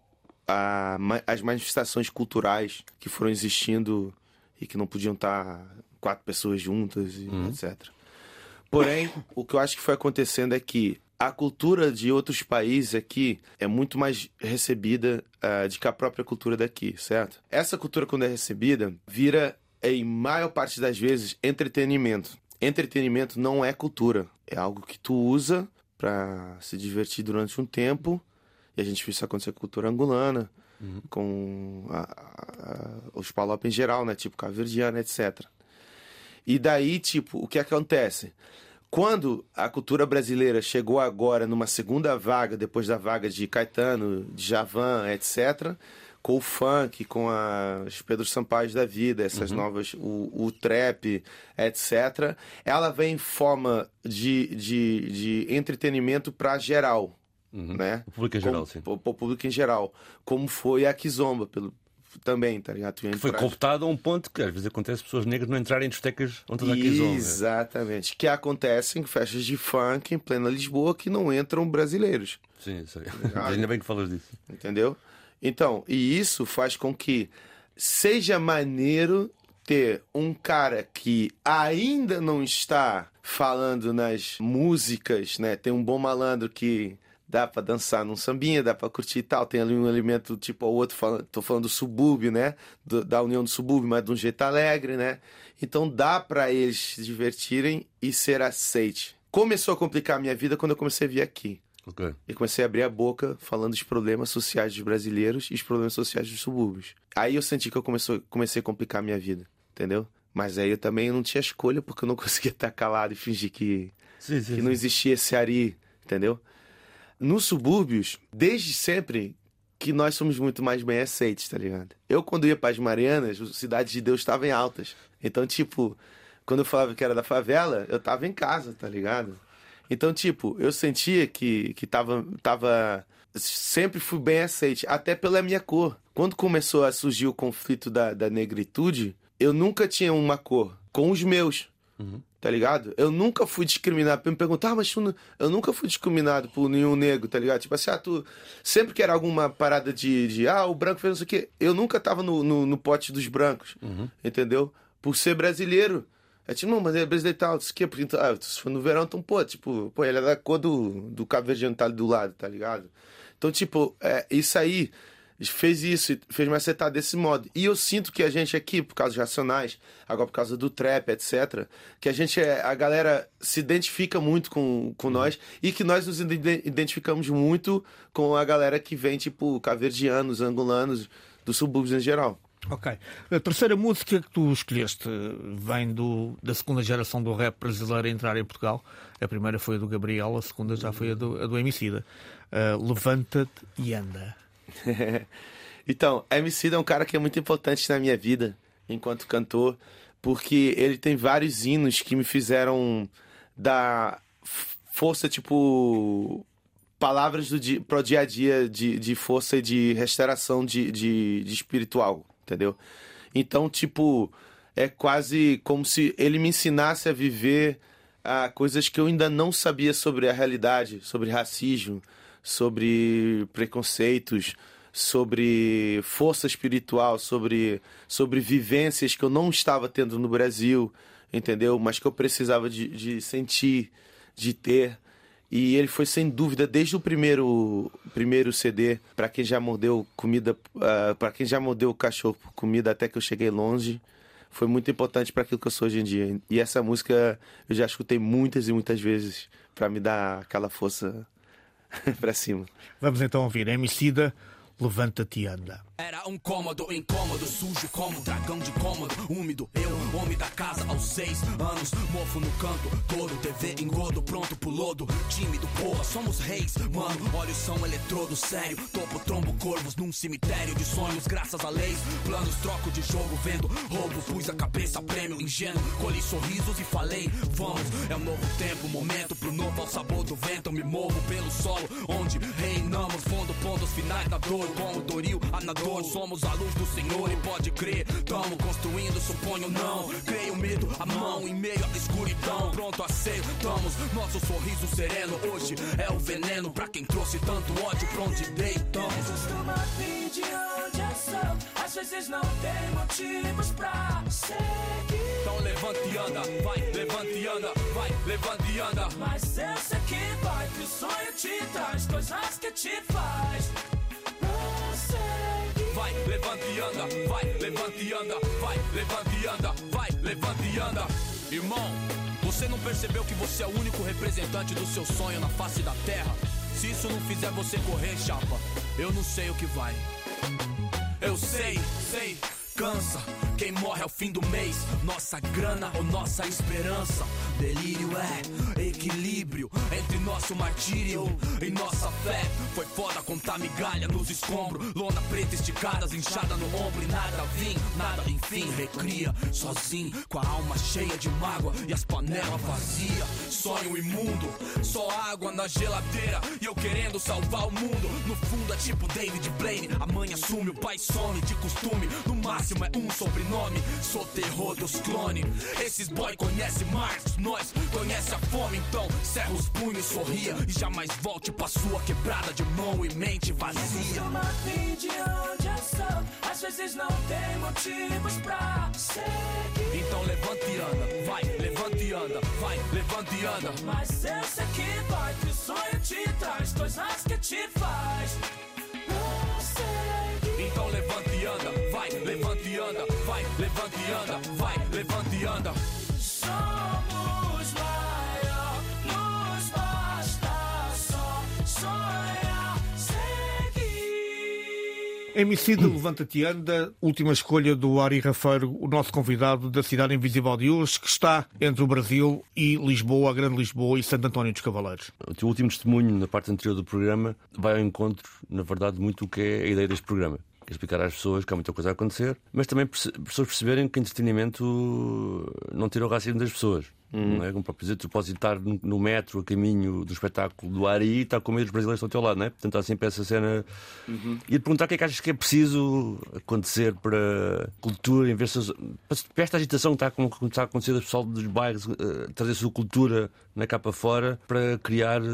a, as manifestações culturais que foram existindo e que não podiam estar quatro pessoas juntas e
Uhum.
etc. Porém, o que eu acho que foi acontecendo é que a cultura de outros países aqui é muito mais recebida ah, do que a própria cultura daqui, certo? Essa cultura, quando é recebida, vira, em maior parte das vezes, entretenimento. Entretenimento não é cultura. É algo que tu usa para se divertir durante um tempo. E a gente viu isso acontecer com a cultura angolana, com a- a- os palop em geral, né? Tipo caverdiana, etc. E daí, tipo, o que acontece? Quando a cultura brasileira chegou agora numa segunda vaga, depois da vaga de Caetano, de Javan, etc., com o funk, com as Pedro Sampaio da vida, essas novas, o, o trap, etc., ela vem em forma de, de, de entretenimento para geral, né?
O público em geral,
Como-
sim.
pro- pro público em geral. Como foi a Kizomba, pelo, também, tá ligado? Ia
Foi cooptado a um ponto que às vezes acontece pessoas negras não entrarem em discotecas onde zona.
Exatamente. Que acontecem em festas de funk em plena Lisboa que não entram brasileiros.
Sim, sei. [laughs] Ainda bem que falas disso.
Entendeu? Então, e isso faz com que seja maneiro ter um cara que ainda não está falando nas músicas, né? Tem um bom malandro que dá pra dançar num sambinha, dá pra curtir e tal. Tem ali um elemento tipo ao outro, falando, tô falando do subúrbio, né? Do- da união do subúrbio, mas de um jeito alegre, né? Então dá pra eles se divertirem e ser aceite. Começou a complicar a minha vida quando eu comecei a vir aqui.
Ok.
E comecei a abrir a boca falando dos problemas sociais dos brasileiros e os problemas sociais dos subúrbios. Aí eu senti que eu comecei, comecei a complicar a minha vida, entendeu? Mas aí eu também não tinha escolha porque eu não [laughs] conseguia estar calado e fingir que,
Sim, sim.
que não existia esse Ari, entendeu? Nos subúrbios, desde sempre que nós somos muito mais bem aceitos, tá ligado? Eu, quando ia para as Marianas, o Cidade de Deus estava em altas. Então, tipo, quando eu falava que era da favela, eu tava em casa, tá ligado? Então, tipo, eu sentia que, que tava, tava. Sempre fui bem aceite, até pela minha cor. Quando começou a surgir o conflito da, da negritude, eu nunca tinha uma cor com os meus. Tá ligado? Eu nunca fui discriminado. Me perguntar, ah, mas tu eu nunca fui discriminado por nenhum negro, tá ligado? Tipo assim, ah, tu. Sempre que era alguma parada de. de ah, o branco fez não sei o quê. Eu nunca tava no, no, no pote dos brancos. Entendeu? Por ser brasileiro. É tipo, não, mas é brasileiro e tal, isso aqui, porque, ah, se for no verão, então, pô, tipo, pô, ele é da cor do, do cabo verdeano tá ali do lado, tá ligado? Então, tipo, é, isso aí fez isso, fez me acertar desse modo. E eu sinto que a gente aqui, por causa dos racionais, agora por causa do trap, etc., que a gente, é, a galera se identifica muito com, com nós e que nós nos ide- identificamos muito com a galera que vem, tipo, caverdianos, angolanos, dos subúrbios em geral.
Ok. A terceira música que tu escolheste vem do, da segunda geração do rap brasileiro a entrar em Portugal. A primeira foi a do Gabriel, a segunda já foi a do, a do Emicida. Uh, Levanta-te e anda. [laughs]
então, MC é um cara que é muito importante na minha vida enquanto cantor, porque ele tem vários hinos que me fizeram dar força, tipo. Palavras do dia, pro dia a dia de, de força e de restauração de, de, de espiritual, entendeu? Então, tipo, é quase como se ele me ensinasse a viver ah, coisas que eu ainda não sabia sobre a realidade, sobre racismo, sobre preconceitos, sobre força espiritual, sobre, sobre vivências que eu não estava tendo no Brasil, entendeu? Mas que eu precisava de, de sentir, de ter. E ele foi sem dúvida desde o primeiro primeiro CD, para quem já mordeu comida, para quem já mordeu o cachorro por comida até que eu cheguei longe, foi muito importante para aquilo que eu sou hoje em dia. E essa música eu já escutei muitas e muitas vezes para me dar aquela força [laughs] para cima.
Vamos então ouvir Emicida, Levanta-te e anda.
Era um cômodo incômodo, sujo como dragão de cômodo, úmido. Eu, homem da casa aos seis anos, mofo no canto, todo TV engodo, pronto pro lodo. Tímido, porra, somos reis, mano. Olha o som eletrodo, sério. Topo, trombo, corvos num cemitério de sonhos, graças a leis. Planos, troco de jogo, vendo roubo. Pus a cabeça, prêmio ingênuo. Colhi sorrisos e falei, vamos. É um novo tempo, momento pro novo ao sabor do vento. Eu me movo pelo solo, onde reinamos. Fundo, pontos finais da dor, como Doril, a. Somos a luz do Senhor e pode crer. Tamo construindo, suponho não. Creio medo, a mão em meio à escuridão. Pronto, aceitamos nosso sorriso sereno. Hoje é o veneno pra quem trouxe tanto ódio pra onde deitamos.
Costuma vir de onde eu sou. Às vezes não tem motivos pra seguir.
Então levanta e anda, vai, levanta e anda, vai, levanta e anda.
Mas eu sei que vai, que o sonho te traz coisas que te faz.
Vai, levanta e anda, vai, levanta e anda, vai, levanta e anda, vai, levanta e anda. Irmão, você não percebeu que você é o único representante do seu sonho na face da terra? Se isso não fizer você correr, chapa, eu não sei o que vai. Eu sei, sei, cansa. Quem morre é o fim do mês. Nossa grana ou nossa esperança. Delírio é equilíbrio entre nosso martírio e nossa fé. Foi foda contar migalha nos escombros. Lona preta esticadas, inchada no ombro e nada vim, nada enfim. Recria sozinho, com a alma cheia de mágoa e as panelas vazias. Sonho imundo, só água na geladeira e eu querendo salvar o mundo. No fundo é tipo David Blaine. A mãe assume, o pai some de costume. No máximo é um sobrenome. Sou terror dos clones. Esses boy conhecem Marx, nós conhece a fome. Então cerra os punhos, sorria e jamais volte pra sua quebrada de mão e mente vazia.
De onde eu sou. Às vezes não tem motivos pra seguir.
Então levanta e anda, vai, levanta e anda, vai, levanta e anda.
Mas eu sei que vai, que o sonho te traz coisas que te faz.
Então levanta e anda, vai, levanta e anda, vai, levanta e anda, vai,
Emicida, Levanta-te anda. Última escolha do Ari Rafeiro, o nosso convidado da Cidade Invisível de hoje, que está entre o Brasil e Lisboa, a Grande Lisboa e Santo António dos Cavaleiros.
O teu último testemunho na parte anterior do programa vai ao encontro, na verdade, muito o que é a ideia deste programa. Que é explicar às pessoas que há muita coisa a acontecer, mas também pessoas perceberem que entretenimento não tira o racismo das pessoas. Não é? Como para dizer, tu podes estar no, metro, a caminho do espetáculo do Ari e estar com medo dos brasileiros estão ao teu lado, não é? Portanto, há sempre essa cena. E te perguntar o que é que achas que é preciso acontecer para a cultura, em vez de. para esta agitação que está, a- está a acontecer do pessoal dos bairros, eh, trazer a sua cultura na capa fora para criar eh,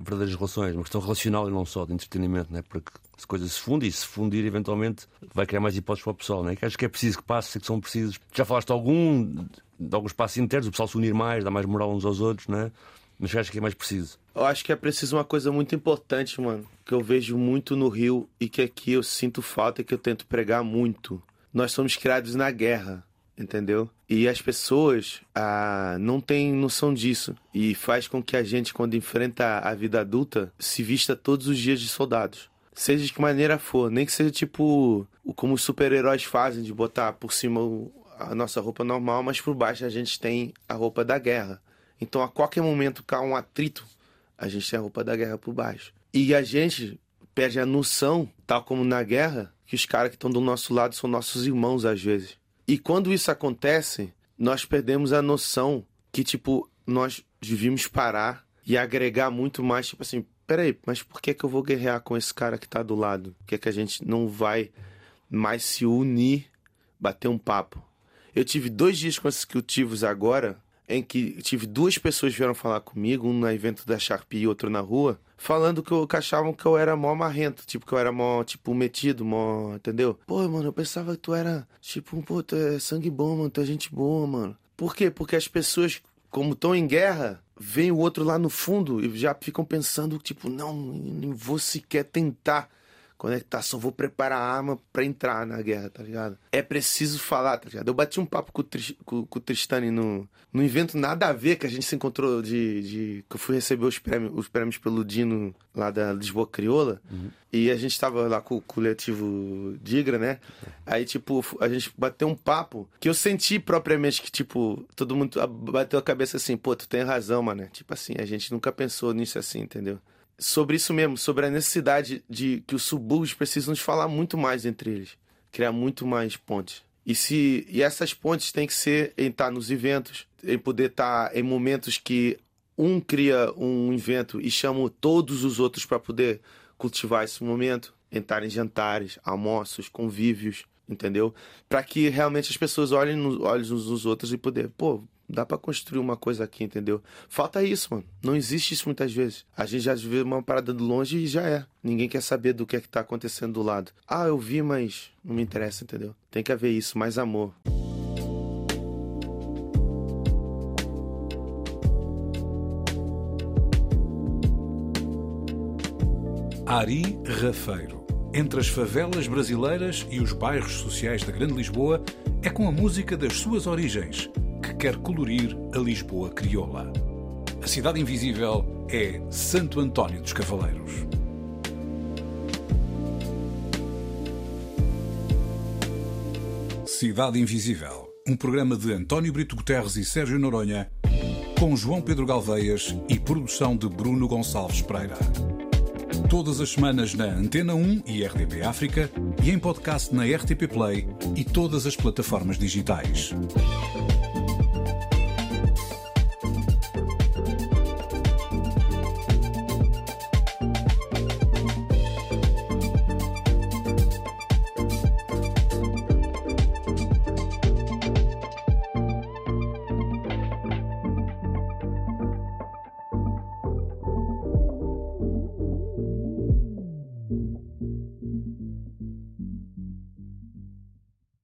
verdadeiras relações, uma questão relacional e não só de entretenimento, não é? Para que as coisas se fundem e se fundir eventualmente vai criar mais hipóteses para o pessoal, não é? Que acho que é preciso que passe, que são precisos. Já falaste algum, de alguns passos internos, o pessoal se unir mais, dar mais moral uns aos outros, não é? Mas acho que é mais preciso.
Eu acho que é preciso uma coisa muito importante, mano, que eu vejo muito no Rio e que aqui eu sinto falta e que eu tento pregar muito. Nós somos criados na guerra, entendeu? E as pessoas ah, não têm noção disso e faz com que a gente, quando enfrenta a vida adulta, se vista todos os dias de soldados. Seja de que maneira for, nem que seja tipo como os super-heróis fazem, de botar por cima o- a nossa roupa normal, mas por baixo a gente tem a roupa da guerra. Então a qualquer momento cai um atrito, a gente tem a roupa da guerra por baixo. E a gente perde a noção, tal como na guerra, que os caras que estão do nosso lado são nossos irmãos às vezes. E quando isso acontece, nós perdemos a noção que, tipo, nós devíamos parar e agregar muito mais, tipo assim, peraí, mas por que, que eu vou guerrear com esse cara que tá do lado? Por que, que a gente não vai mais se unir, bater um papo? Eu tive dois dias consecutivos agora em que tive duas pessoas que vieram falar comigo, um no evento da Sharpie e outro na rua, falando que, eu, que achavam que eu era mó marrento, tipo, que eu era mó, tipo, metido, mó, entendeu? Pô, mano, eu pensava que tu era, tipo, pô, tu é sangue bom, mano, tu é gente boa, mano. Por quê? Porque as pessoas, como estão em guerra, vem o outro lá no fundo e já ficam pensando, tipo, não, nem vou sequer tentar conectação, vou preparar a arma pra entrar na guerra, tá ligado? É preciso falar, tá ligado? Eu bati um papo com o, Tris, com, com o Tristani no, no evento nada a ver que a gente se encontrou de. de que eu fui receber os prêmios, os prêmios pelo Dino lá da Lisboa Crioula. E a gente tava lá com o coletivo Digra, né? Aí, tipo, a gente bateu um papo que eu senti propriamente que, tipo, todo mundo bateu a cabeça assim, pô, tu tem razão, mano. Tipo assim, a gente nunca pensou nisso assim, entendeu? Sobre isso mesmo, sobre a necessidade de que os subúrbios precisam nos falar muito mais entre eles, criar muito mais pontes. E se e essas pontes têm que ser em estar nos eventos, em poder estar em momentos que um cria um evento e chama todos os outros para poder cultivar esse momento, entrar em jantares, almoços, convívios, entendeu? Para que realmente as pessoas olhem nos olhos uns dos outros e poder, pô, dá para construir uma coisa aqui, entendeu? Falta isso, mano. Não existe isso muitas vezes. A gente já vê uma parada de longe e já é. Ninguém quer saber do que é que tá acontecendo do lado. Ah, eu vi, mas não me interessa, entendeu? Tem que haver isso, mais amor.
Ari Rafeiro. Entre as favelas brasileiras e os bairros sociais da Grande Lisboa, é com a música das suas origens que quer colorir a Lisboa crioula. A cidade invisível é Santo António dos Cavaleiros. Cidade Invisível, um programa de António Brito Guterres e Sérgio Noronha, com João Pedro Galveias e produção de Bruno Gonçalves Pereira. Todas as semanas na Antena 1 e RDP África e em podcast na RTP Play e todas as plataformas digitais.